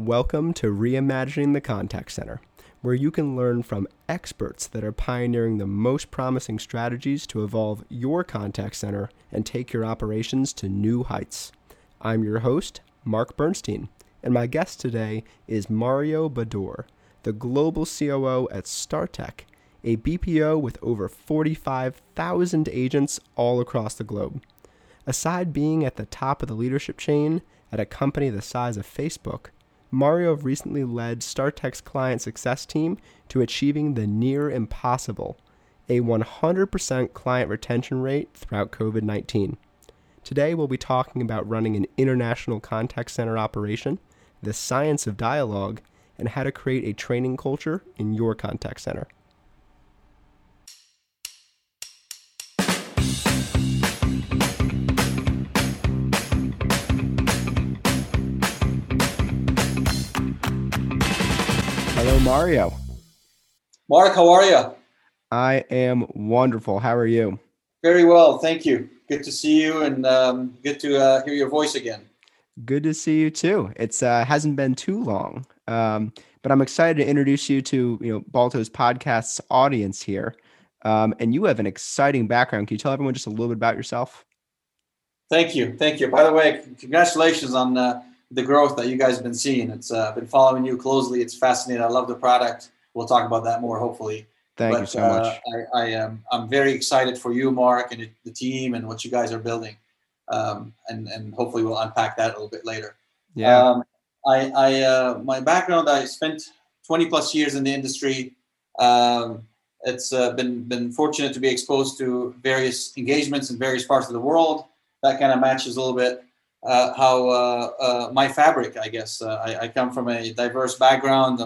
Welcome to Reimagining the Contact Center, where you can learn from experts that are pioneering the most promising strategies to evolve your contact center and take your operations to new heights. I'm your host, Marc Bernstein, and my guest today is Mario Bador, the global COO at StarTek, a BPO with over 45,000 agents all across the globe. Aside being at the top of the leadership chain at a company the size of Facebook, Mario recently led StarTek's client success team to achieving the near impossible a 100% client retention rate throughout COVID 19. Today, we'll be talking about running an international contact center operation, the science of dialogue, and how to create a training culture in your contact center. Mario. Marc, how are you? I am wonderful. How are you? Very well, thank you. Good to see you and um, good to uh, hear your voice again. Good to see you too. It's uh, hasn't been too long, um, but I'm excited to introduce you to you know Balto's podcast's audience here. Um, and you have an exciting background. Can you tell everyone just a little bit about yourself? Thank you, thank you. By the way, congratulations on uh, the growth that you guys have been seeing. It's uh, been following you closely. It's fascinating. I love the product. We'll talk about that more, hopefully. Thank but, you so much. Uh, I, I am I'm very excited for you, Marc, and the team and what you guys are building. Um, and and hopefully we'll unpack that a little bit later. Yeah. Um, I I uh, my background. I spent 20 plus years in the industry. Um, it's uh, been been fortunate to be exposed to various engagements in various parts of the world. That kind of matches a little bit uh, how uh, uh, my fabric, I guess. Uh, I, I, come from a diverse background.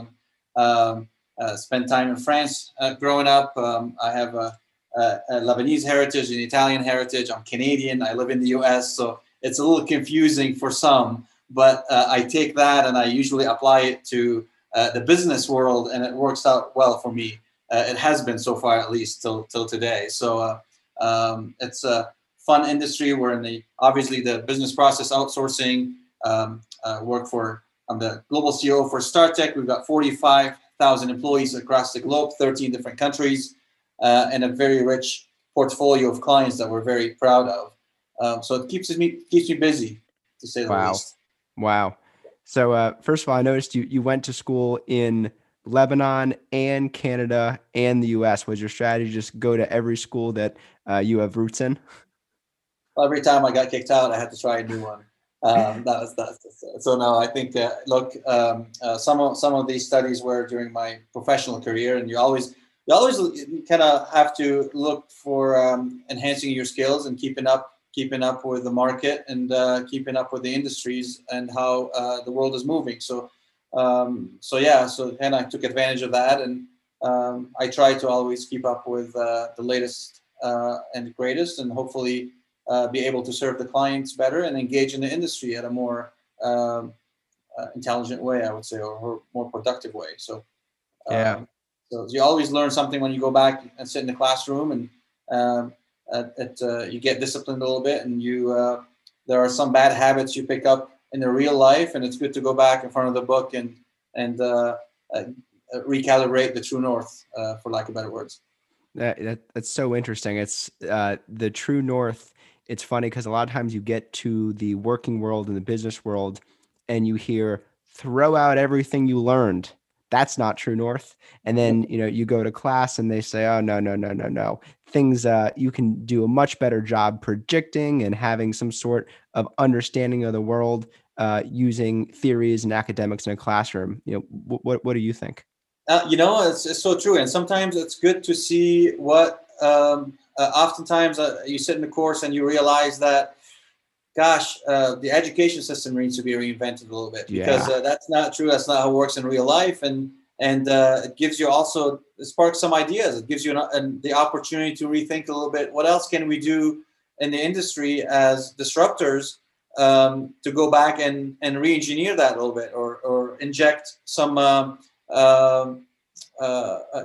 Um, uh, spent time in France growing up. Um, I have a, a, a, Lebanese heritage, an Italian heritage. I'm Canadian. I live in the U.S., so it's a little confusing for some. But I take that and I usually apply it to the business world, and it works out well for me. it has been so far, at least till till today. So um, it's a fun industry. We're in the obviously the business process outsourcing um, uh, work for. I'm the global CEO for StarTek. We've got 45,000 employees across the globe, 13 different countries, uh, and a very rich portfolio of clients that we're very proud of. Um, so it keeps me keeps me busy, to say the wow. least. Wow. So uh, first of all, I noticed you you went to school in Lebanon and Canada and the U.S. Was your strategy just go to every school that uh, you have roots in? every time I got kicked out, I had to try a new one. Um, that was that. So no, I think uh, look, um, uh, some of some of these studies were during my professional career, and you always you always kind of have to look for um, enhancing your skills and keeping up keeping up with the market and uh, keeping up with the industries and how uh, the world is moving. So um, so yeah, so and I took advantage of that, and um, I try to always keep up with uh, the latest uh, and greatest, and hopefully uh, be able to serve the clients better and engage in the industry at a more um, uh, intelligent way, I would say, or, or more productive way. So, um, yeah. So you always learn something when you go back and sit in the classroom, and um, at, uh, you get disciplined a little bit, and you uh, there are some bad habits you pick up in the real life, and it's good to go back in front of the book and and uh, uh, recalibrate the true north, for lack of better words. That, that, that's so interesting. It's the true north it's funny because a lot of times you get to the working world and the business world and you hear throw out everything you learned. That's not true north. And then you know you go to class and they say oh no no no no no. Things uh, you can do a much better job predicting and having some sort of understanding of the world uh, using theories and academics in a classroom. You know what, what do you think? Uh, you know it's, it's so true and sometimes it's good to see what um, uh, oftentimes uh, you sit in the course and you realize that gosh uh, the education system needs to be reinvented a little bit because yeah. Uh, that's not true. That's not how it works in real life. And and uh, it gives you also it sparks some ideas. It gives you an, an, the opportunity to rethink a little bit. What else can we do in the industry as disruptors um, to go back and and re-engineer that a little bit or or inject some um, um,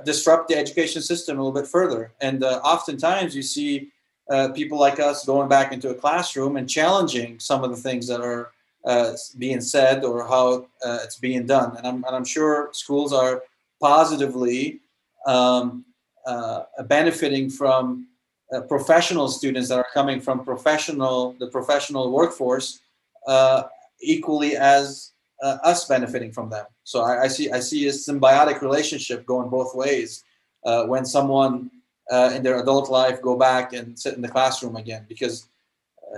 disrupt the education system a little bit further. And uh, oftentimes you see uh, people like us going back into a classroom and challenging some of the things that are uh, being said or how uh, it's being done. And I'm, and I'm sure schools are positively um, uh, benefiting from uh, professional students that are coming from professional the professional workforce uh, equally as uh, us benefiting from them. So I, I, see I see a symbiotic relationship going both ways when someone in their adult life go back and sit in the classroom again because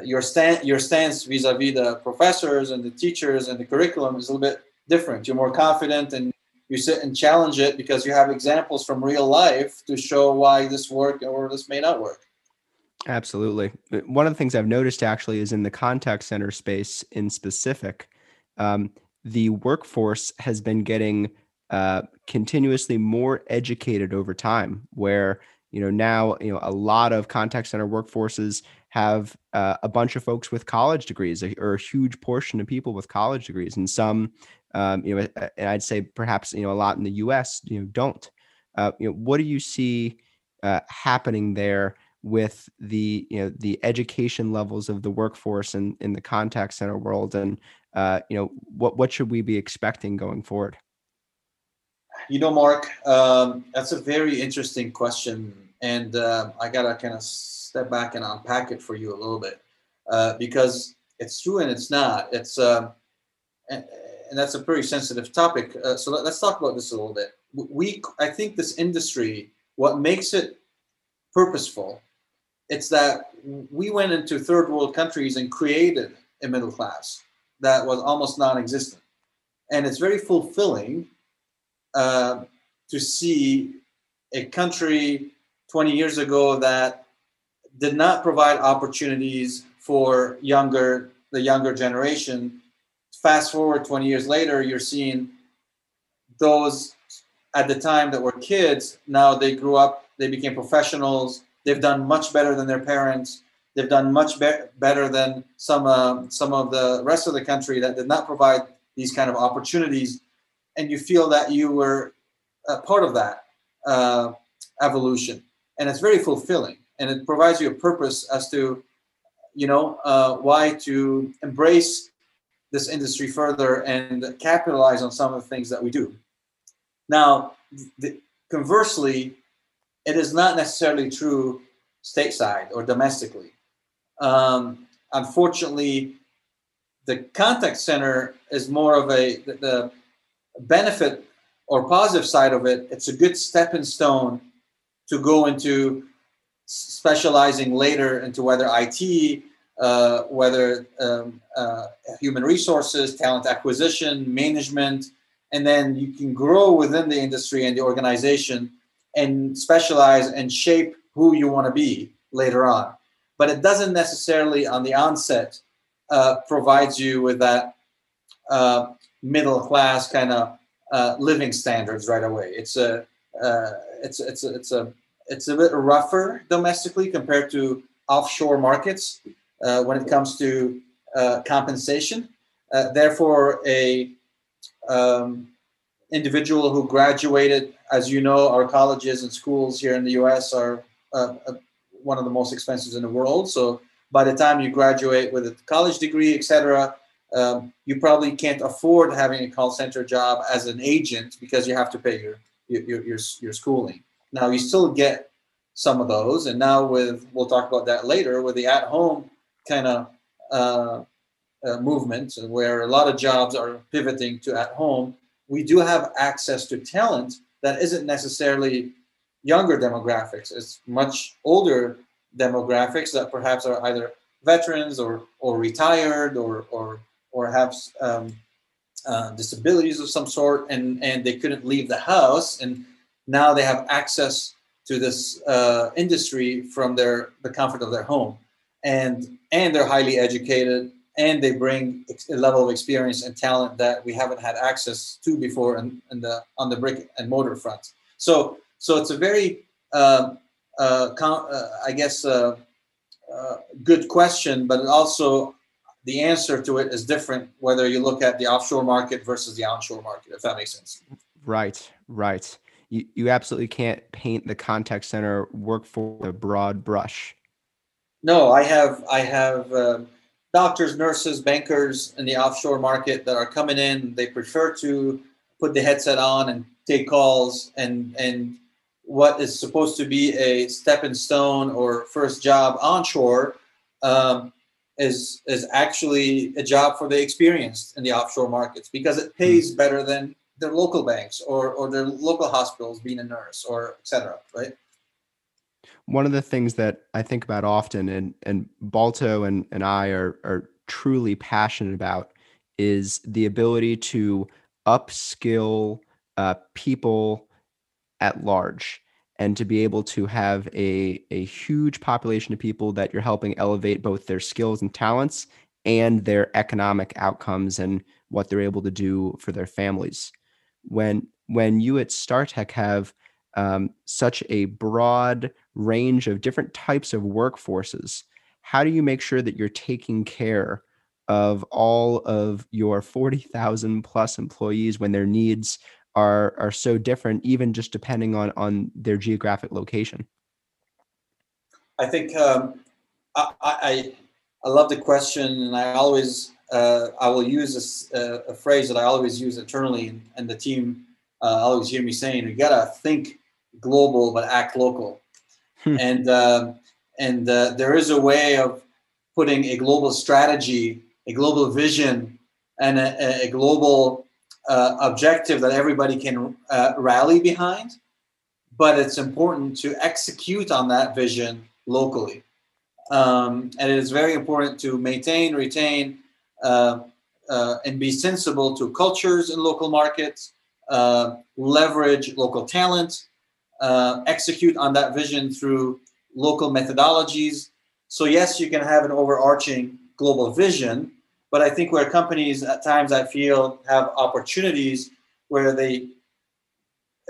your stand your stance vis-a-vis the professors and the teachers and the curriculum is a little bit different. You're more confident and you sit and challenge it because you have examples from real life to show why this worked or this may not work. Absolutely. One of the things I've noticed actually is in the contact center space in specific, um, the workforce has been getting uh, continuously more educated over time. Where you know now you know a lot of contact center workforces have uh, a bunch of folks with college degrees or a huge portion of people with college degrees and some um, you know and i'd say perhaps you know a lot in the us you know don't uh, you know what do you see uh, happening there with the you know the education levels of the workforce and in the contact center world and uh, you know what what should we be expecting going forward you know mark um, that's a very interesting question and uh, i gotta kind of step back and unpack it for you a little bit uh, because it's true and it's not. It's uh, and, and, that's a pretty sensitive topic. Uh, so let, us talk about this a little bit. We, I think, this industry, what makes it purposeful, it's that we went into third world countries and created a middle class that was almost non-existent, and it's very fulfilling uh, to see a country 20 years ago that did not provide opportunities for younger the younger generation. Fast forward 20 years later, you're seeing those at the time that were kids. Now they grew up, they became professionals. They've done much better than their parents. They've done much be- better than some uh, some of the rest of the country that did not provide these kind of opportunities. And you feel that you were a part of that uh, evolution, and it's very fulfilling. And it provides you a purpose as to you know uh, why to embrace this industry further and capitalize on some of the things that we do. Now the, conversely it is not necessarily true stateside or domestically um, unfortunately the contact center is more of a the, the benefit or positive side of it it's a good stepping stone to go into specializing later into whether IT, uh, whether um, uh, human resources, talent acquisition, management, and then you can grow within the industry and the organization and specialize and shape who you want to be later on. But it doesn't necessarily, on the onset, uh, provides you with that uh, middle class kind of uh, living standards right away. It's a uh, it's it's a, it's a it's a bit rougher domestically compared to offshore markets uh, when it comes to uh, compensation. Therefore, a um, individual who graduated, as you know, our colleges and schools here in the U.S. are uh, one of the most expensive in the world. So by the time you graduate with a college degree, etc., um, you probably can't afford having a call center job as an agent because you have to pay your your, your, your schooling. Now you still get some of those, and now with we'll talk about that later with the at-home kind of uh, uh, movement, where a lot of jobs are pivoting to at home. We do have access to talent that isn't necessarily younger demographics. It's much older demographics that perhaps are either veterans or or retired or or or have um, uh, disabilities of some sort, and and they couldn't leave the house and now they have access to this uh, industry from their the comfort of their home and and they're highly educated and they bring a level of experience and talent that we haven't had access to before in, in the on the brick and mortar front so so it's a very um, uh, uh, i guess uh, uh, good question but also the answer to it is different whether you look at the offshore market versus the onshore market if that makes sense right right you, you absolutely can't paint the contact center work for a broad brush. No, I have I have uh, doctors, nurses, bankers in the offshore market that are coming in. They prefer to put the headset on and take calls and and what is supposed to be a stepping stone or first job onshore um, is is actually a job for the experienced in the offshore markets because it pays hmm. better than their local banks or or their local hospitals being a nurse or etc. Right. One of the things that I think about often, and and Balto and and I are are truly passionate about, is the ability to upskill uh, people at large and to be able to have a, a huge population of people that you're helping elevate both their skills and talents and their economic outcomes and what they're able to do for their families. When when you at StarTek have um, such a broad range of different types of workforces, how do you make sure that you're taking care of all of your 40,000 plus employees when their needs are are so different, even just depending on on their geographic location? I think um, I, I, I love the question, and I always uh, I will use a, uh, a, phrase that I always use internally, and, the team uh, always hear me saying, "We gotta think global but act local," hmm. and uh, and uh, there is a way of putting a global strategy, a global vision, and a, a global uh, objective that everybody can uh, rally behind, but it's important to execute on that vision locally. Um, and it is very important to maintain, retain, uh, uh and be sensible to cultures in local markets, uh, leverage local talent, uh, execute on that vision through local methodologies. So, yes, you can have an overarching global vision, but I think where companies at times I feel have opportunities where they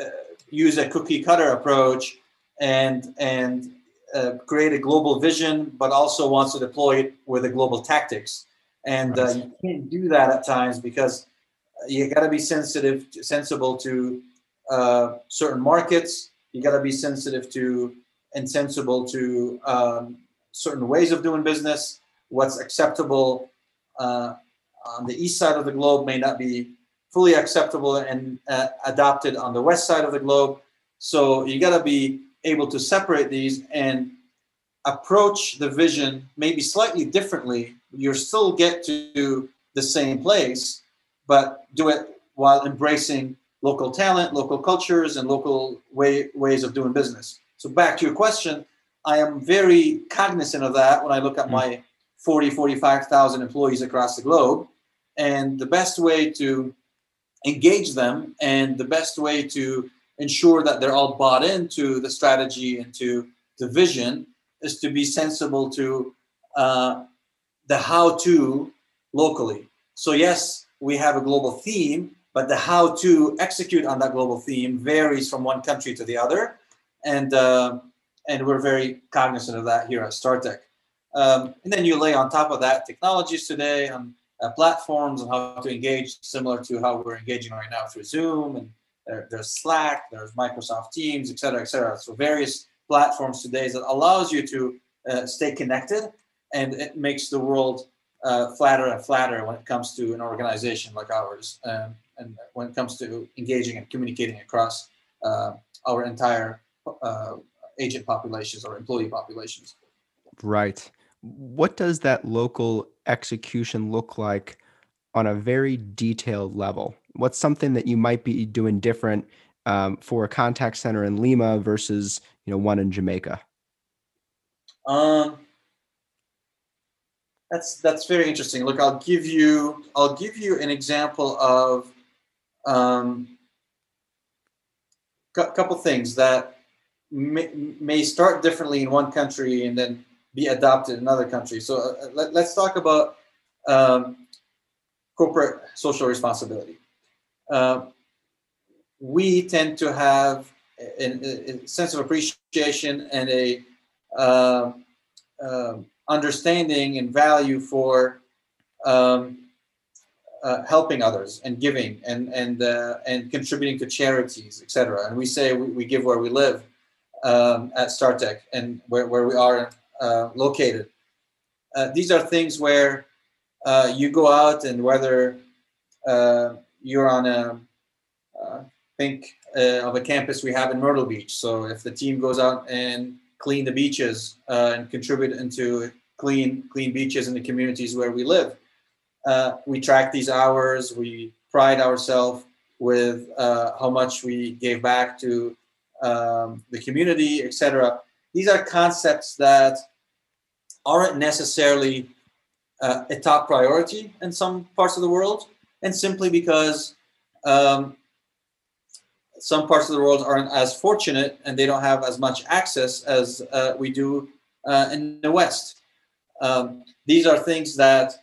uh, use a cookie cutter approach and and uh, create a global vision, but also wants to deploy it with a global tactics. And uh, you can't do that at times because you got to be sensitive, sensible to uh, certain markets. You got to be sensitive to and sensible to um, certain ways of doing business. What's acceptable uh, on the east side of the globe may not be fully acceptable and uh, adopted on the west side of the globe. So you got to be able to separate these and approach the vision maybe slightly differently. You still get to the same place, but do it while embracing local talent, local cultures, and local way, ways of doing business. So back to your question, I am very cognizant of that when I look at mm-hmm. my 40, 45,000 employees across the globe. And the best way to engage them and the best way to ensure that they're all bought into the strategy and to the vision is to be sensible to uh, the how to locally. So, yes, we have a global theme, but the how to execute on that global theme varies from one country to the other. And, uh, and we're very cognizant of that here at StarTek. Um, and then you lay on top of that technologies today on uh, platforms and how to engage, similar to how we're engaging right now through Zoom and there, there's Slack, there's Microsoft Teams, et cetera, et cetera. So various platforms today that allows you to uh, stay connected and it makes the world uh, flatter and flatter when it comes to an organization like ours um, and when it comes to engaging and communicating across uh, our entire uh, agent populations or employee populations. Right what does that local execution look like on a very detailed level? What's something that you might be doing different um, for a contact center in Lima versus you know one in Jamaica? Um, that's that's very interesting. Look, I'll give you I'll give you an example of um, a couple things that may, may start differently in one country and then be adopted in other countries. So uh, let, us talk about um, corporate social responsibility. Uh, we tend to have a, a, sense of appreciation and a uh, uh, understanding and value for um, uh, helping others and giving and and uh, and contributing to charities, etc. And we say we, we, give where we live um, at StarTek and where, where we are uh, located. Uh, these are things where uh, you go out and whether uh, you're on a think of a campus we have in Myrtle Beach. So if the team goes out and clean the beaches and contribute into clean clean beaches in the communities where we live, we track these hours. We pride ourselves with how much we gave back to um, the community, etc. These are concepts that aren't necessarily uh, a top priority in some parts of the world, and simply because um, some parts of the world aren't as fortunate and they don't have as much access as uh, we do uh, in the West. Um, these are things that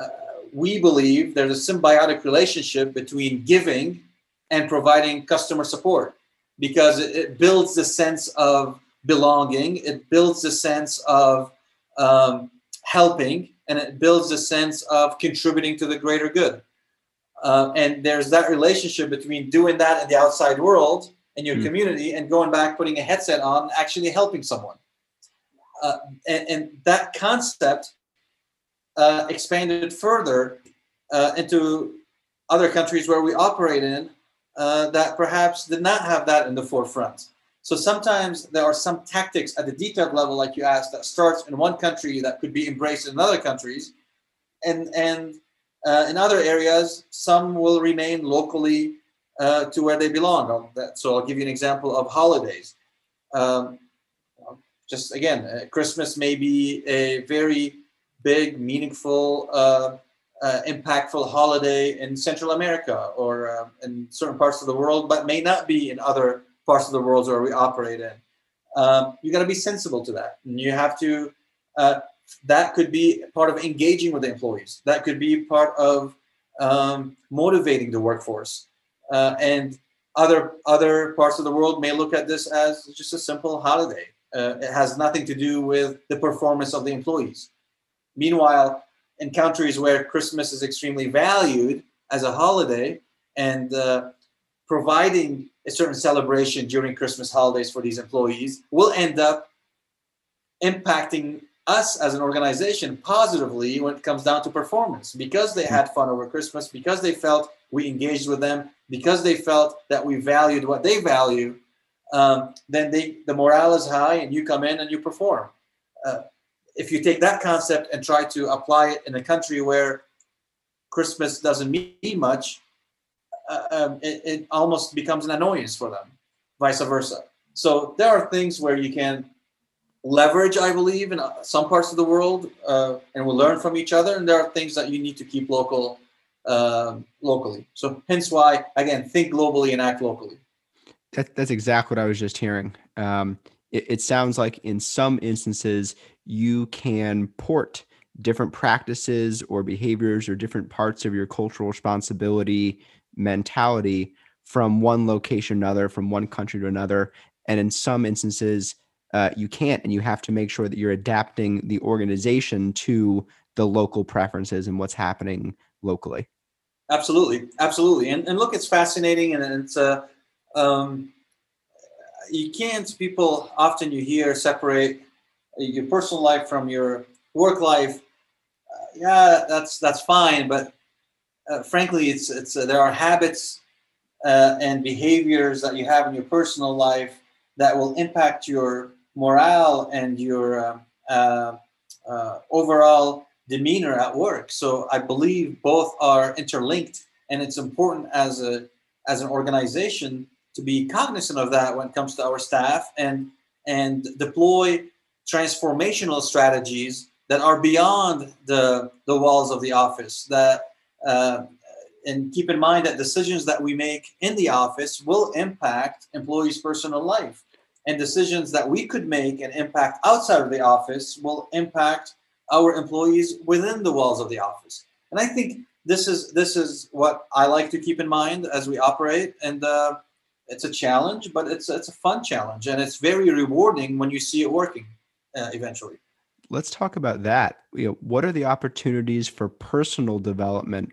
uh, we believe there's a symbiotic relationship between giving and providing customer support because it, it builds the sense of belonging, it builds the sense of um, helping, and it builds the sense of contributing to the greater good. Uh, and there's that relationship between doing that in the outside world and your mm. community and going back, putting a headset on, actually helping someone. Uh, and, and, that concept uh, expanded further uh, into other countries where we operate in uh, that perhaps did not have that in the forefront. So sometimes there are some tactics at the detailed level, like you asked, that starts in one country that could be embraced in other countries, and and uh, in other areas, some will remain locally uh, to where they belong. So I'll give you an example of holidays. Um, just again, uh, Christmas may be a very big, meaningful, uh, uh, impactful holiday in Central America or uh, in certain parts of the world, but may not be in other parts of the world where we operate in. Um, you got to be sensible to that, and you have to that could be part of engaging with the employees. That could be part of um, motivating the workforce. Uh, and other other parts of the world may look at this as just a simple holiday. Uh, it has nothing to do with the performance of the employees. Meanwhile, in countries where Christmas is extremely valued as a holiday and uh, providing a certain celebration during Christmas holidays for these employees will end up impacting us as an organization positively when it comes down to performance because they had fun over Christmas, because they felt we engaged with them, because they felt that we valued what they value. Um, then they, the morale is high, and you come in and you perform. Uh, if you take that concept and try to apply it in a country where Christmas doesn't mean much, uh, um, it, it almost becomes an annoyance for them, vice versa. So there are things where you can leverage, I believe, in uh, some parts of the world, uh, and we'll learn from each other. And there are things that you need to keep local, uh, locally. So, hence why, again, think globally and act locally. That, that's exactly what I was just hearing. Um, it, it sounds like in some instances you can port different practices or behaviors or different parts of your cultural responsibility mentality from one location to another, from one country to another. And in some instances, uh, you can't, and you have to make sure that you're adapting the organization to the local preferences and what's happening locally. Absolutely, absolutely, and and look, it's fascinating, and it's uh, um, you can't. People often you hear separate your personal life from your work life. Uh, yeah, that's that's fine, but uh, frankly, it's it's uh, there are habits uh, and behaviors that you have in your personal life that will impact your morale and your um, uh, uh, overall demeanor at work. So I believe both are interlinked, and it's important as a as an organization to be cognizant of that when it comes to our staff and and deploy transformational strategies that are beyond the the walls of the office that uh, and keep in mind that decisions that we make in the office will impact employees personal life and decisions that we could make and impact outside of the office will impact our employees within the walls of the office. And I think this is this is what I like to keep in mind as we operate. And uh, it's a challenge, but it's it's a fun challenge, and it's very rewarding when you see it working uh, eventually. Let's talk about that. You know, what are the opportunities for personal development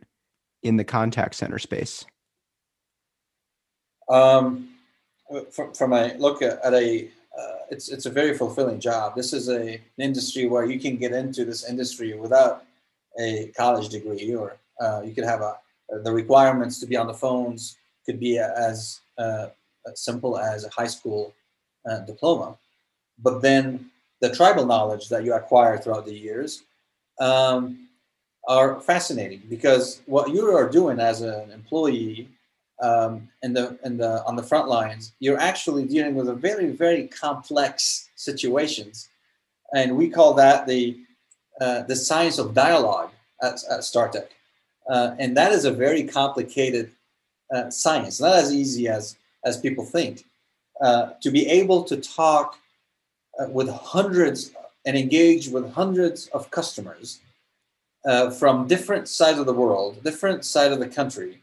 in the contact center space? Um, from, from a look at, at a uh, it's it's a very fulfilling job. This is a an industry where you can get into this industry without a college degree, or uh, you could have a the requirements to be on the phones could be as uh, simple as a high school uh, diploma, but then the tribal knowledge that you acquire throughout the years um, are fascinating because what you are doing as an employee um, in the in the on the front lines, you're actually dealing with a very very complex situations, and we call that the uh, the science of dialogue at, at StarTek, uh, and that is a very complicated uh, science, not as easy as as people think. Uh, to be able to talk uh, with hundreds and engage with hundreds of customers uh, from different sides of the world, different side of the country,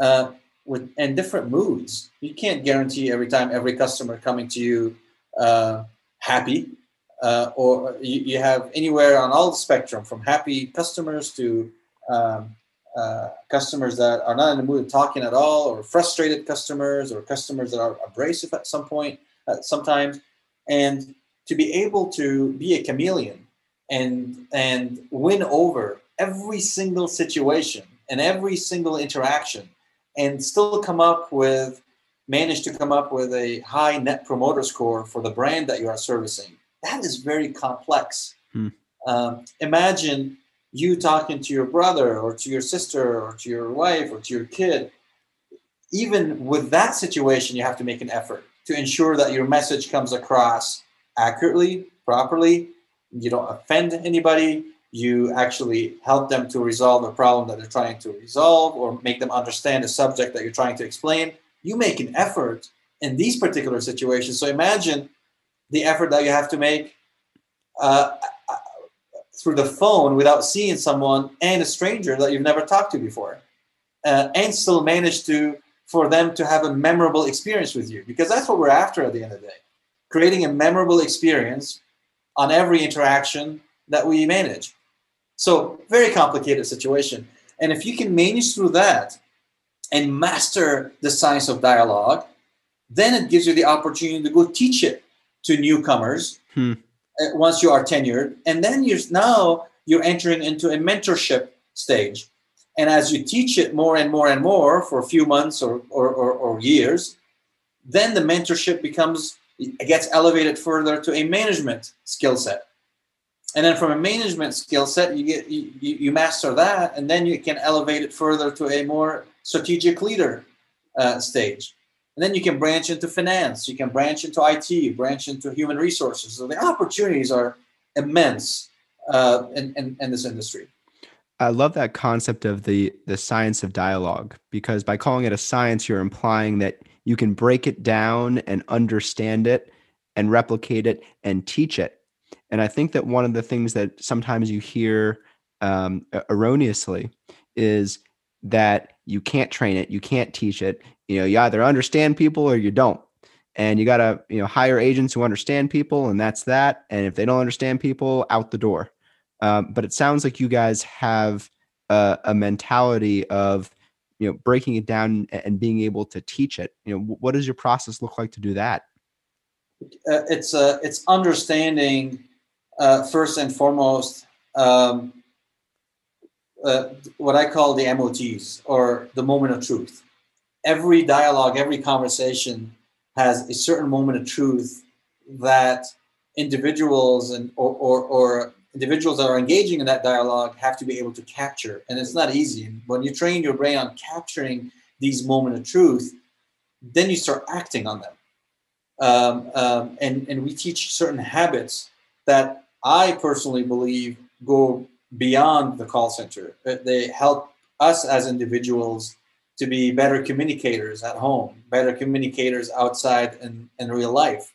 uh, with and different moods. You can't guarantee every time every customer coming to you uh, happy, uh, or you, you, have anywhere on all the spectrum from happy customers to um, uh, customers that are not in the mood of talking at all, or frustrated customers, or customers that are abrasive at some point, sometimes, and to be able to be a chameleon and and win over every single situation and every single interaction and still come up with manage to come up with a high net promoter score for the brand that you are servicing. That is very complex. Hmm. um, imagine you talking to your brother or to your sister or to your wife or to your kid. Even with that situation you have to make an effort to ensure that your message comes across accurately properly you don't offend anybody you actually help them to resolve a problem that they're trying to resolve or make them understand the subject that you're trying to explain. You make an effort in these particular situations. So imagine the effort that you have to make uh, through the phone without seeing someone and a stranger that you've never talked to before uh, and still manage to for them to have a memorable experience with you because that's what we're after at the end of the day creating a memorable experience on every interaction that we manage. So very complicated situation. And if you can manage through that and master the science of dialogue then it gives you the opportunity to go teach it to newcomers hmm. Uh, once you are tenured. And then you're now you're entering into a mentorship stage. And as you teach it more and more and more for a few months or, or, or, or years then the mentorship becomes it gets elevated further to a management skill set and then from a management skill set you get you, you master that and then you can elevate it further to a more strategic leader uh, stage and then you can branch into finance, you can branch into IT, branch into human resources. So the opportunities are immense uh, in, in, in this industry. I love that concept of the the science of dialogue because by calling it a science, you're implying that you can break it down and understand it and replicate it and teach it. And I think that one of the things that sometimes you hear um, erroneously is that you can't train it, you can't teach it. You know, you either understand people or you don't. And you got to, you know, hire agents who understand people, and that's that. And if they don't understand people, out the door. Um, but it sounds like you guys have a, a, mentality of, you know, breaking it down and being able to teach it. You know, what does your process look like to do that? Uh, it's uh, it's understanding uh, first and foremost um, uh, what I call the MOTs or the moment of truth. Every dialogue, every conversation has a certain moment of truth that individuals and or, or, or individuals that are engaging in that dialogue have to be able to capture. And it's not easy. When you train your brain on capturing these moment of truth, then you start acting on them. Um, um, and, and we teach certain habits that I personally believe go beyond the call center. They help us as individuals to be better communicators at home, better communicators outside in, in real life.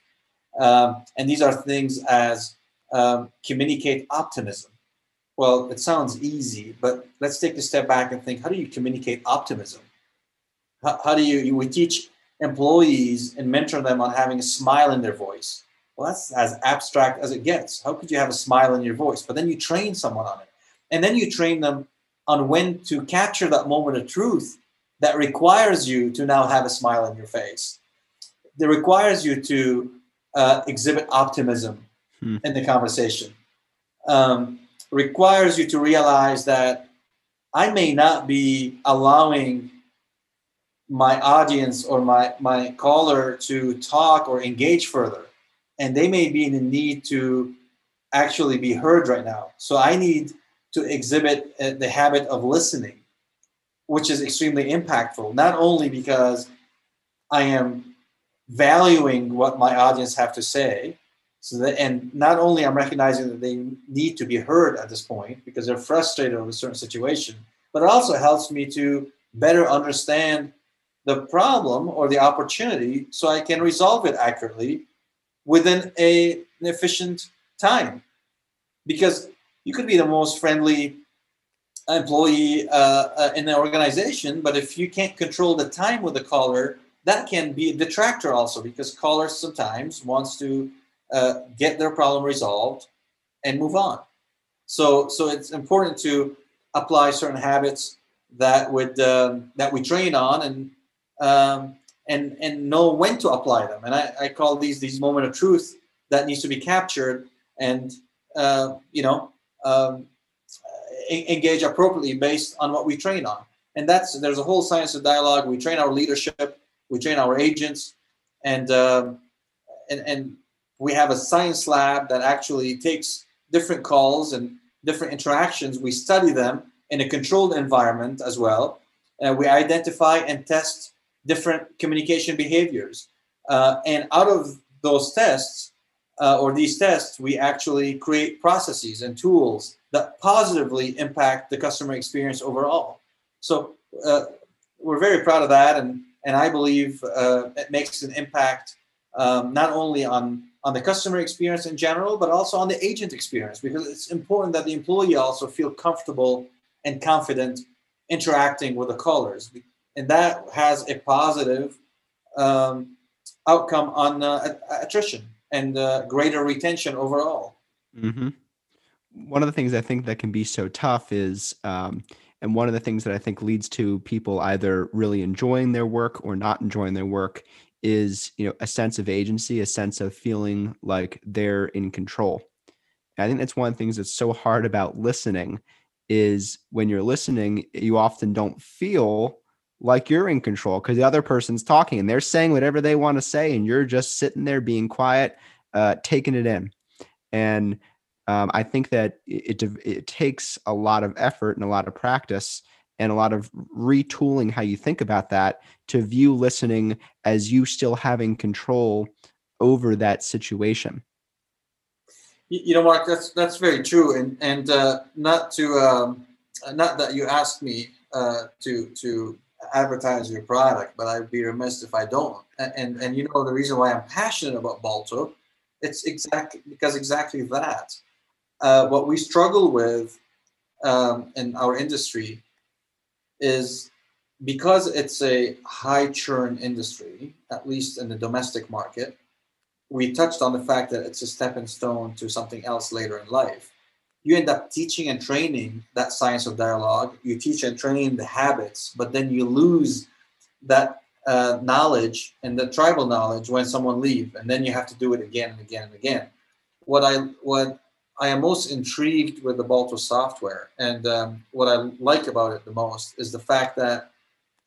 Um, and these are things as um, communicate optimism. Well, it sounds easy, but let's take a step back and think how do you communicate optimism? How, how do you, you, we teach employees and mentor them on having a smile in their voice? Well, that's as abstract as it gets. How could you have a smile in your voice? But then you train someone on it. And then you train them on when to capture that moment of truth that requires you to now have a smile on your face. That requires you to uh, exhibit optimism hmm. in the conversation. Um, requires you to realize that I may not be allowing my audience or my, my caller to talk or engage further. And they may be in the need to actually be heard right now. So I need to exhibit uh, the habit of listening, which is extremely impactful, not only because I am valuing what my audience have to say, so that, and not only I'm recognizing that they need to be heard at this point because they're frustrated over a certain situation, but it also helps me to better understand the problem or the opportunity so I can resolve it accurately within a, an efficient time. Because you could be the most friendly employee uh, uh, in the organization, but if you can't control the time with the caller, that can be a detractor also because callers sometimes wants to uh, get their problem resolved and move on. So, so it's important to apply certain habits that would um, that we train on and um, and and know when to apply them. And I, I call these these moment of truth that needs to be captured and uh, you know um, engage appropriately based on what we train on. And that's there's a whole science of dialogue. We train our leadership, we train our agents, and um, and and we have a science lab that actually takes different calls and different interactions. We study them in a controlled environment as well. and we identify and test different communication behaviors. Uh, and out of those tests, uh, or these tests, we actually create processes and tools that positively impact the customer experience overall. So uh, we're very proud of that, and and I believe uh, it makes an impact um, not only on on the customer experience in general, but also on the agent experience because it's important that the employee also feel comfortable and confident interacting with the callers, and that has a positive um, outcome on uh, attrition and uh, greater retention overall. Mm-hmm. One of the things I think that can be so tough is, um, and one of the things that I think leads to people either really enjoying their work or not enjoying their work is, you know, a sense of agency, a sense of feeling like they're in control. And I think that's one of the things that's so hard about listening is when you're listening, you often don't feel like you're in control because the other person's talking and they're saying whatever they want to say and you're just sitting there being quiet uh, taking it in and um, i think that it, it, it takes a lot of effort and a lot of practice and a lot of retooling how you think about that to view listening as you still having control over that situation you know mark that's that's very true and and uh, not to um, not that you asked me uh, to to advertise your product, but I'd be remiss if I don't. And and you know the reason why I'm passionate about Balto, it's exactly because exactly that. Uh, what we struggle with um, in our industry is because it's a high churn industry, at least in the domestic market. We touched on the fact that it's a stepping stone to something else later in life you end up teaching and training that science of dialogue. You teach and train the habits, but then you lose that uh, knowledge and the tribal knowledge when someone leave, and then you have to do it again and again and again. What I what I am most intrigued with the Balto software, and um, what I like about it the most is the fact that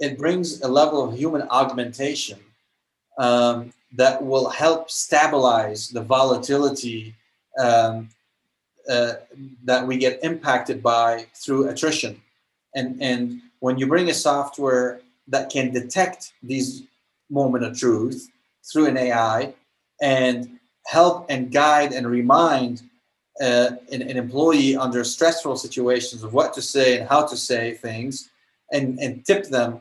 it brings a level of human augmentation um, that will help stabilize the volatility um, uh, that we get impacted by through attrition. And, and when you bring a software that can detect these moment of truth through an AI and help and guide and remind uh, an, an, employee under stressful situations of what to say and how to say things and, and tip them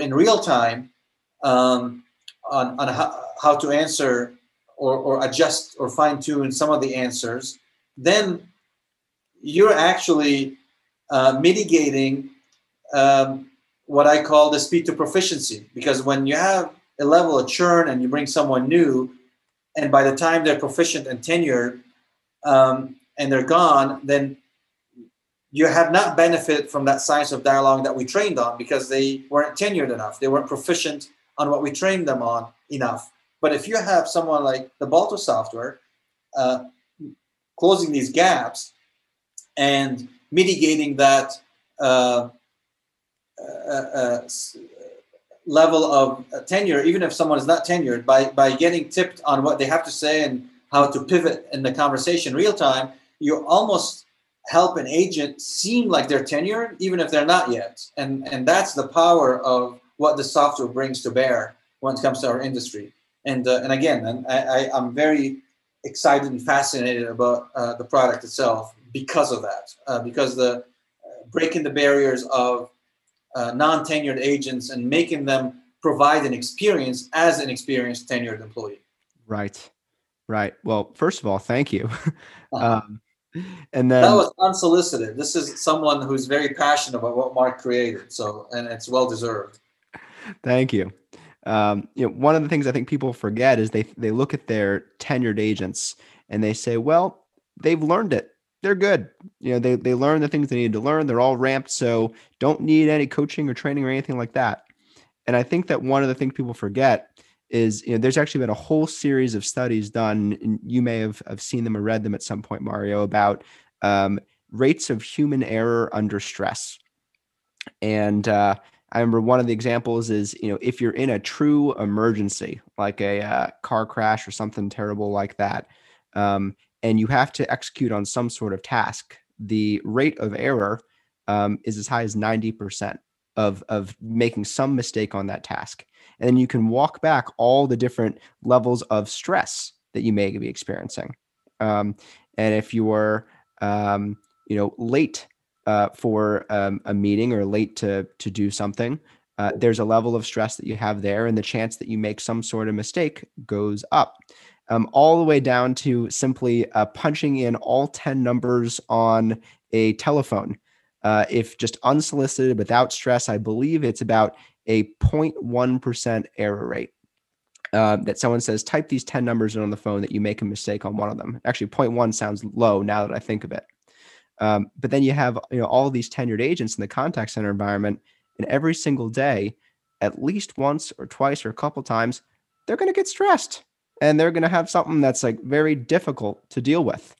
in real time um, on, on how, how to answer or, or adjust or fine tune some of the answers then you're actually uh, mitigating um, what I call the speed to proficiency. Because when you have a level of churn and you bring someone new, and by the time they're proficient and tenured um, and they're gone, then you have not benefited from that science of dialogue that we trained on because they weren't tenured enough. They weren't proficient on what we trained them on enough. But if you have someone like the Balto software uh, closing these gaps, and mitigating that uh, uh, uh level of tenure, even if someone is not tenured, by, by getting tipped on what they have to say and how to pivot in the conversation real time, you almost help an agent seem like they're tenured, even if they're not yet. And, and that's the power of what the software brings to bear when it comes to our industry. And, uh, and again, and I, I, am very excited and fascinated about uh, the product itself because of that, uh, because the uh, breaking the barriers of uh, non-tenured agents and making them provide an experience as an experienced tenured employee. Right, right. Well, first of all, thank you. Uh-huh. um, and then that was unsolicited. This is someone who's very passionate about what Marc created, so and it's well deserved. Thank you. Um, you know, one of the things I think people forget is they they look at their tenured agents and they say, well, they've learned it they're good. You know, they they learn the things they need to learn. They're all ramped, so don't need any coaching or training or anything like that. And I think that one of the things people forget is you know there's actually been a whole series of studies done, and you may have, have seen them or read them at some point, Mario, about um, rates of human error under stress. And uh, I remember one of the examples is you know if you're in a true emergency, like a uh, car crash or something terrible like that. Um, and you have to execute on some sort of task, the rate of error um, is as high as 90% of, of making some mistake on that task. And then you can walk back all the different levels of stress that you may be experiencing. Um, and if you are, um, you know, late uh, for um, a meeting or late to to do something, uh, there's a level of stress that you have there, and the chance that you make some sort of mistake goes up um, all the way down to simply uh, punching in all 10 numbers on a telephone. Uh, if just unsolicited without stress, I believe it's about a 0.1% error rate. Uh, that someone says, type these 10 numbers in on the phone that you make a mistake on one of them. Actually, 0.1 sounds low now that I think of it. Um, but then you have you know all these tenured agents in the contact center environment, and every single day, at least once or twice or a couple times, they're going to get stressed and they're going to have something that's like very difficult to deal with.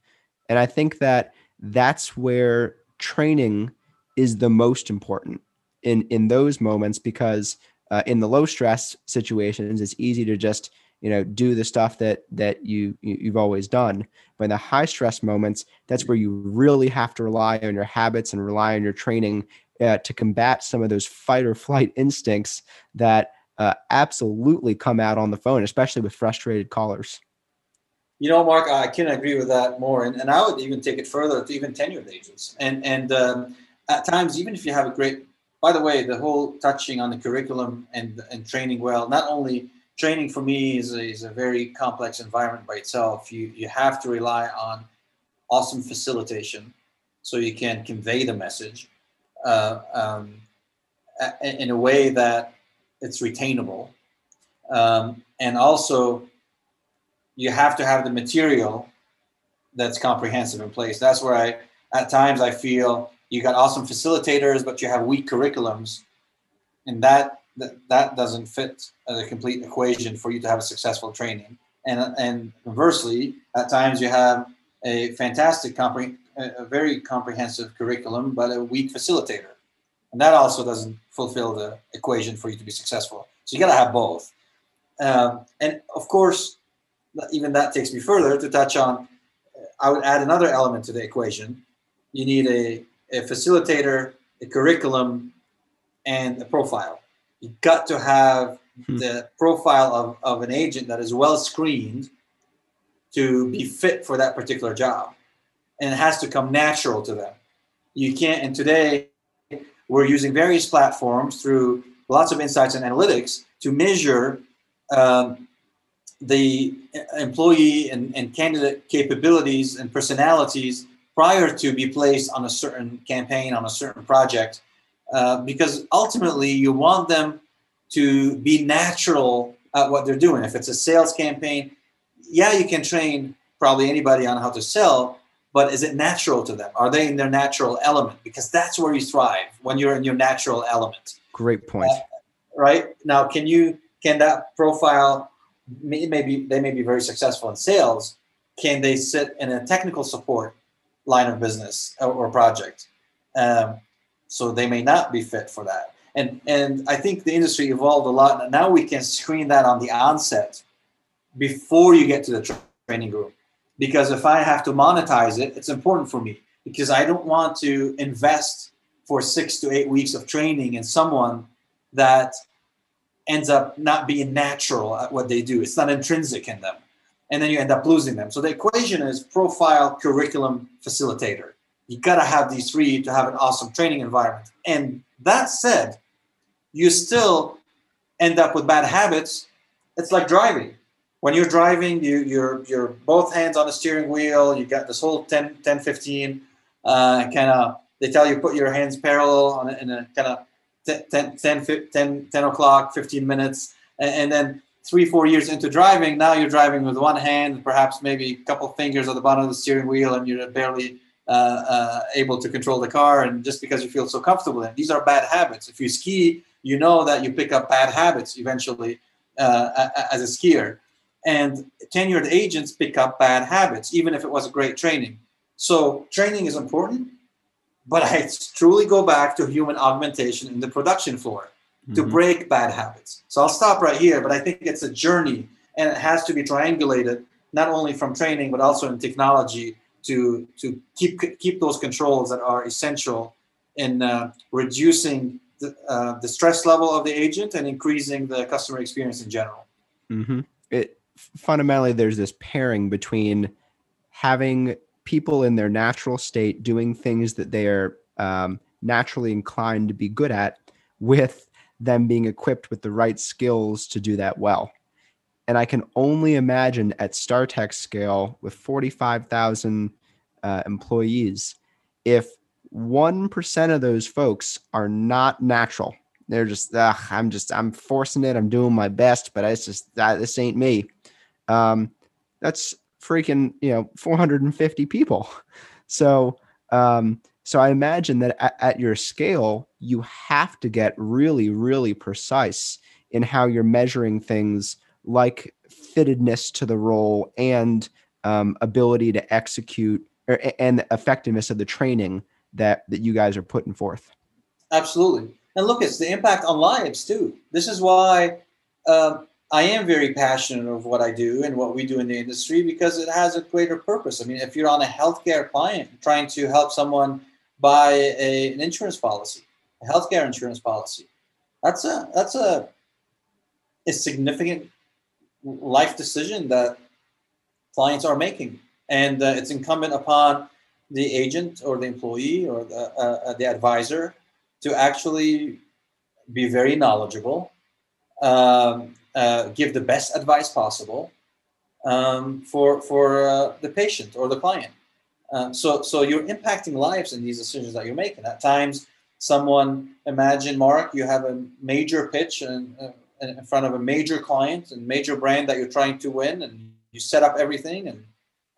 And I think that that's where training is the most important in in those moments because uh, in the low stress situations it's easy to just you know do the stuff that that you you've always done but in the high stress moments that's where you really have to rely on your habits and rely on your training uh, to combat some of those fight or flight instincts that uh, absolutely come out on the phone, especially with frustrated callers. You know, Marc, I can agree with that more, and, and I would even take it further to even tenured agents. And and um, at times, even if you have a great, by the way, the whole touching on the curriculum and and training well, not only training for me is a, is a very complex environment by itself. You you have to rely on awesome facilitation, so you can convey the message uh, um, in a way that it's retainable. Um, and also, you have to have the material that's comprehensive in place. That's where I, at times, I feel you got awesome facilitators, but you have weak curriculums, and that that, that doesn't fit the complete equation for you to have a successful training. And and conversely, at times you have a fantastic, compre- a very comprehensive curriculum, but a weak facilitator and that also doesn't fulfill the equation for you to be successful. So you got to have both. Um, and of course, even that takes me further to touch on. I would add another element to the equation. You need a, a facilitator, a curriculum, and a profile. You got to have hmm. the profile of, of an agent that is well screened to be fit for that particular job. And it has to come natural to them. You can't, and today we're using various platforms through lots of insights and analytics to measure um, the employee and, and, candidate capabilities and personalities prior to be placed on a certain campaign on a certain project uh, because ultimately you want them to be natural at what they're doing if it's a sales campaign yeah you can train probably anybody on how to sell but is it natural to them? Are they in their natural element? Because that's where you thrive when you're in your natural element. Great point. Uh, right now, can you can that profile maybe they may be very successful in sales? Can they sit in a technical support line of business or, or project. Um, so they may not be fit for that. And and I think the industry evolved a lot. Now we can screen that on the onset before you get to the training group. Because if I have to monetize it, it's important for me because I don't want to invest for six to eight weeks of training in someone that ends up not being natural at what they do. It's not intrinsic in them. And then you end up losing them. So the equation is profile, curriculum, facilitator. You gotta have these three to have an awesome training environment. And that said, you still end up with bad habits. It's like driving. When you're driving, you, you're you're both hands on the steering wheel. You got this whole 10, 10 15 uh, kind of. They tell you put your hands parallel on in a kind of 10, 10, 10, 10 o'clock, 15 minutes. And, and, then three, four years into driving, now you're driving with one hand, perhaps maybe a couple fingers at the bottom of the steering wheel, and you're barely uh, uh, able to control the car. And just because you feel so comfortable in these are bad habits. If you ski, you know that you pick up bad habits eventually uh, as a skier. And tenured agents pick up bad habits, even if it was a great training. So training is important but I truly go back to human augmentation in the production floor to mm-hmm. break bad habits. So I'll stop right here, but I think it's a journey and it has to be triangulated not only from training but also in technology to to keep keep those controls that are essential in uh, reducing the, uh, the stress level of the agent and increasing the customer experience in general. Mm-hmm. It fundamentally there's this pairing between having people in their natural state doing things that they are um, naturally inclined to be good at with them being equipped with the right skills to do that well. And I can only imagine at StarTek scale with 45,000 uh, employees, if 1% of those folks are not natural, they're just, I'm just, I'm forcing it. I'm doing my best, but it's just, that this ain't me. Um, that's freaking you know 450 people. So um so i imagine that at, at, your scale you have to get really really precise in how you're measuring things like fittedness to the role and um, ability to execute or, and the effectiveness of the training that that you guys are putting forth. Absolutely. And look it's the impact on lives too. This is why um, I am very passionate of what I do and what we do in the industry because it has a greater purpose. I mean, if you're on a healthcare client trying to help someone buy a, an insurance policy, a healthcare insurance policy, that's a that's a a significant life decision that clients are making, and uh, it's incumbent upon the agent or the employee or the, uh, uh the advisor to actually be very knowledgeable. Um, uh, give the best advice possible um, for for uh, the patient or the client. Uh, so so you're impacting lives in these decisions that you're making. At times, someone imagine Marc, you have a major pitch in, uh, in front of a major client and major brand that you're trying to win, and you set up everything, and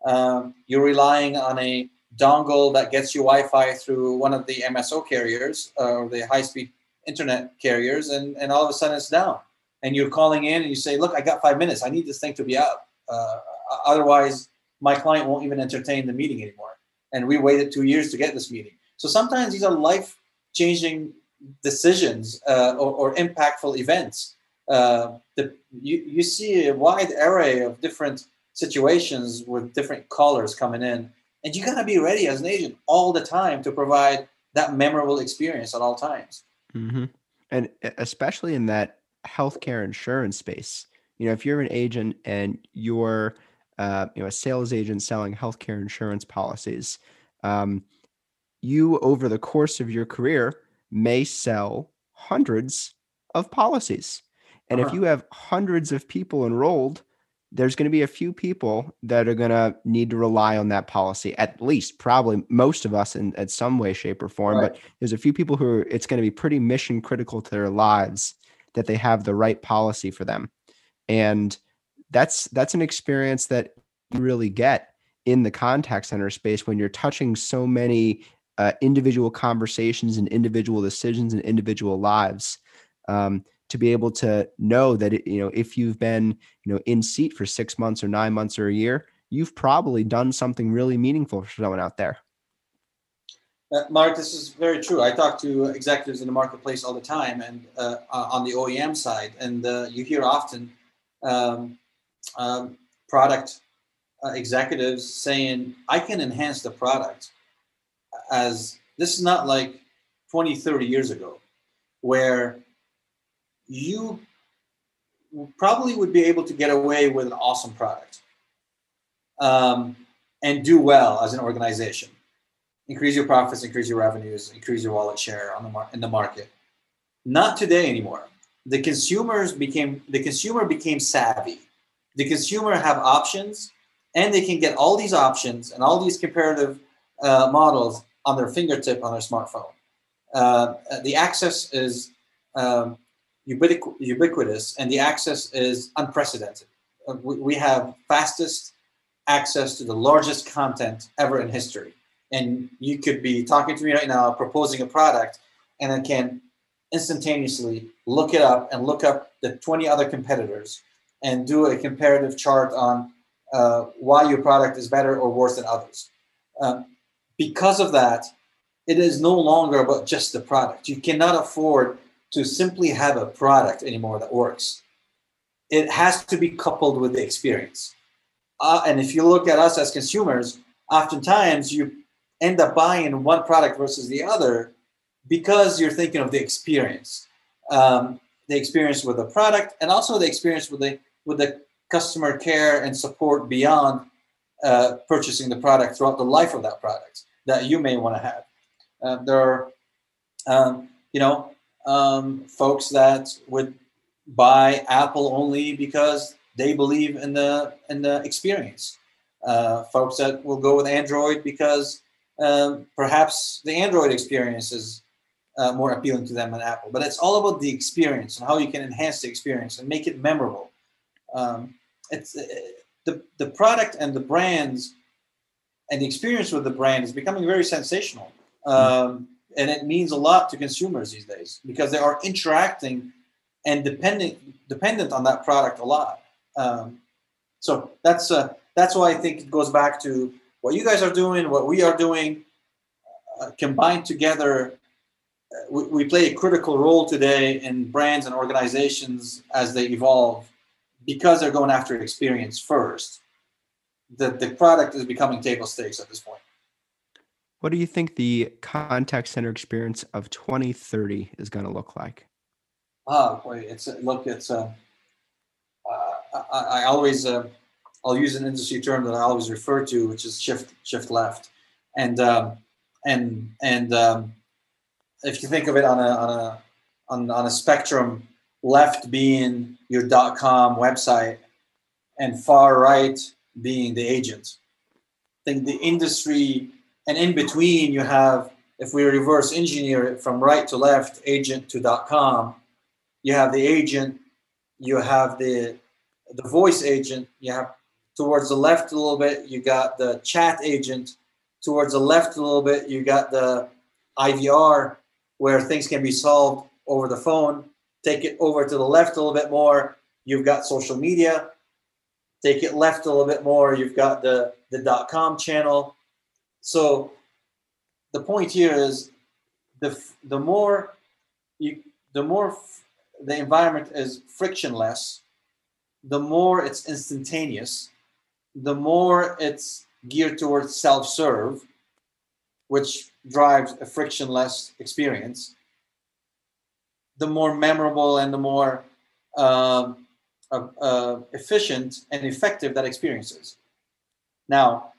um, you're relying on a dongle that gets you Wi-Fi through one of the MSO carriers uh, or the high-speed internet carriers, and, and all of a sudden it's down and you're calling in and you say, look, I got five minutes. I need this thing to be out. Uh, otherwise, my client won't even entertain the meeting anymore. And we waited two years to get this meeting. So sometimes these are life changing decisions uh, or, or, impactful events. Uh, the, you, you see a wide array of different situations with different callers coming in. And you got to be ready as an agent all the time to provide that memorable experience at all times. Mm-hmm. And especially in that healthcare insurance space. You know, if you're an agent and you're uh, you know a sales agent selling healthcare insurance policies, um, you over the course of your career may sell hundreds of policies. And uh-huh. if you have hundreds of people enrolled, there's going to be a few people that are going to need to rely on that policy at least probably most of us in, some way shape or form right. but there's a few people who are, it's going to be pretty mission critical to their lives that they have the right policy for them. And that's that's an experience that you really get in the contact center space when you're touching so many uh, individual conversations and individual decisions and individual lives. Um, to be able to know that it, you know if you've been you know in seat for six months or nine months or a year, you've probably done something really meaningful for someone out there. Uh, Marc, this is very true. I talk to executives in the marketplace all the time, and uh, on the OEM side, and uh, you hear often um, um, product uh, executives saying, "I can enhance the product." As this is not like 20, 30 years ago, where you probably would be able to get away with an awesome product um, and do well as an organization increase your profits, increase your revenues, increase your wallet share on the mar- in the market. Not today anymore. The consumers became the consumer became savvy. The consumer have options, and they can get all these options and all these comparative uh, models on their fingertip on their smartphone. Uh, the access is um, ubiqu- ubiquitous, and the access is unprecedented. Uh, we, we have fastest access to the largest content ever in history and you could be talking to me right now, proposing a product, and I can instantaneously look it up and look up the 20 other competitors and do a comparative chart on uh, why your product is better or worse than others. Um, because of that, it is no longer about just the product. You cannot afford to simply have a product anymore that works. It has to be coupled with the experience. Uh, and if you look at us as consumers, oftentimes you end up buying one product versus the other because you're thinking of the experience, um, the experience with the product, and also the experience with the with the customer care and support beyond uh, purchasing the product throughout the life of that product that you may want to have. Uh, there are, um, you know, um, folks that would buy Apple only because they believe in the in the experience. Uh, folks that will go with Android because um, perhaps the Android experience is uh, more appealing to them than Apple. But it's all about the experience and how you can enhance the experience and make it memorable. Um, it's uh, the the product and the brands and the experience with the brand is becoming very sensational, um, and it means a lot to consumers these days because they are interacting and dependent dependent on that product a lot. Um, so that's uh, that's why I think it goes back to what you guys are doing, what we are doing, uh, combined together, uh, we, we, play a critical role today in brands and organizations as they evolve because they're going after experience first. The, the product is becoming table stakes at this point. What do you think the contact center experience of 2030 is going to look like? Oh, boy, it's look, it's uh, uh I, I, always uh, I'll use an industry term that I always refer to, which is shift shift left, and um, and and um, if you think of it on a on a on, on a spectrum, left being your dot com website, and far right being the agent. I think the industry, and in between you have, if we reverse engineer it from right to left, agent to dot com, you have the agent, you have the the voice agent, you have Towards the left a little bit, you got the chat agent. Towards the left a little bit, you got the IVR, where things can be solved over the phone. Take it over to the left a little bit more, you've got social media. Take it left a little bit more, you've got the, the dot com channel. So the point here is the, the more you, the more the environment is frictionless, the more it's instantaneous, the more it's geared towards self-serve, which drives a frictionless experience, the more memorable and the more um, uh, uh, efficient and effective that experience is. Now,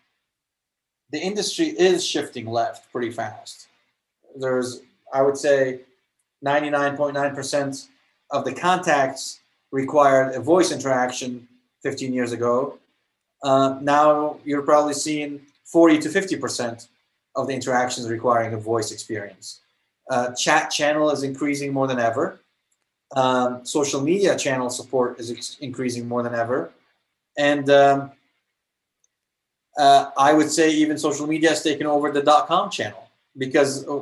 the industry is shifting left pretty fast. There's, I would say, 99.9% of the contacts required a voice interaction 15 years ago uh, now you're probably seeing 40 to 50% of the interactions requiring a voice experience. Uh, chat channel is increasing more than ever. Um, social media channel support is ex- increasing more than ever. And um, uh, I would say even social media has taken over the dot com channel because uh,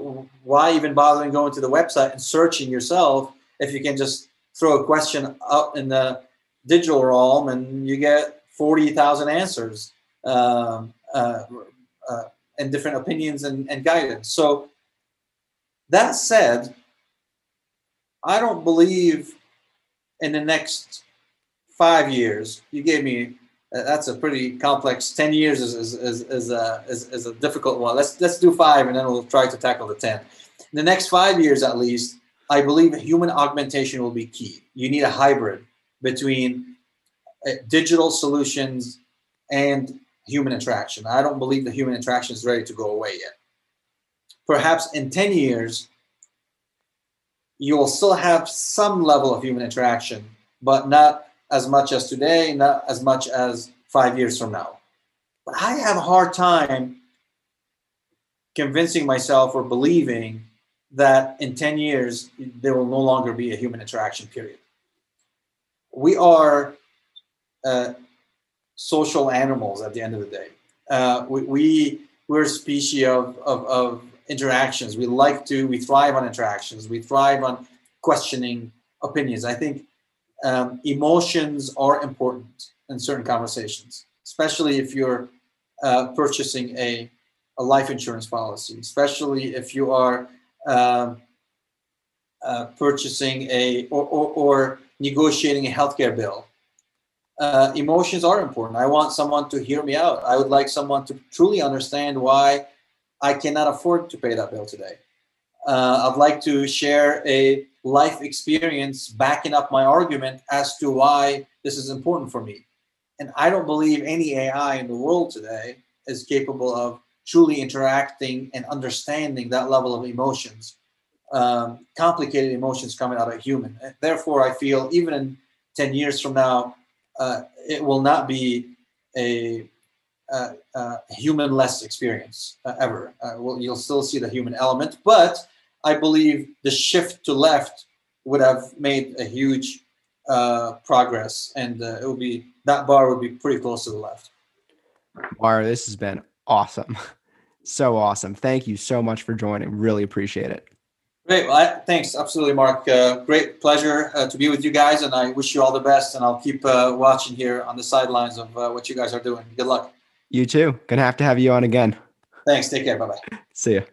why even bothering going to the website and searching yourself if you can just throw a question out in the digital realm and you get 40,000 answers um, uh, uh, and different opinions and, and guidance. So that said, I don't believe in the next five years. You gave me that's a pretty complex. Ten years is is, is, is, a, is, is a difficult one. Let's let's do five, and then we'll try to tackle the ten. In the next five years, at least, I believe human augmentation will be key. You need a hybrid between uh, Uh, digital solutions and human interaction. I don't believe the human interaction is ready to go away yet. Perhaps in 10 years, you will still have some level of human interaction, but not as much as today, not as much as five years from now. But I have a hard time convincing myself or believing that in 10 years there will no longer be a human interaction period we are uh, social animals at the end of the day. Uh, we, we we're a species of, of, of interactions. We like to we thrive on interactions. We thrive on questioning opinions. I think um, emotions are important in certain conversations, especially if you're uh, purchasing a, a life insurance policy, especially if you are um, uh, purchasing a or, or, or negotiating a healthcare bill. Uh, emotions are important. I want someone to hear me out. I would like someone to truly understand why I cannot afford to pay that bill today. Uh, I'd like to share a life experience backing up my argument as to why this is important for me. And I don't believe any AI in the world today is capable of truly interacting and understanding that level of emotions um, complicated emotions coming out of a human. Therefore, I feel even in 10 years from now, uh, it will not be a, a, a human-less experience uh, ever. Uh, well, you'll still see the human element, but I believe the shift to left would have made a huge uh, progress, and uh, it would be that bar would be pretty close to the left. Mario, this has been awesome. So awesome. Thank you so much for joining. Really appreciate it. Great. Well, I, thanks. Absolutely, Marc. Uh, great pleasure uh, to be with you guys, and I wish you all the best. And I'll keep uh, watching here on the sidelines of uh, what you guys are doing. Good luck. You too. Gonna have to have you on again. Thanks. Take care. Bye bye. See you.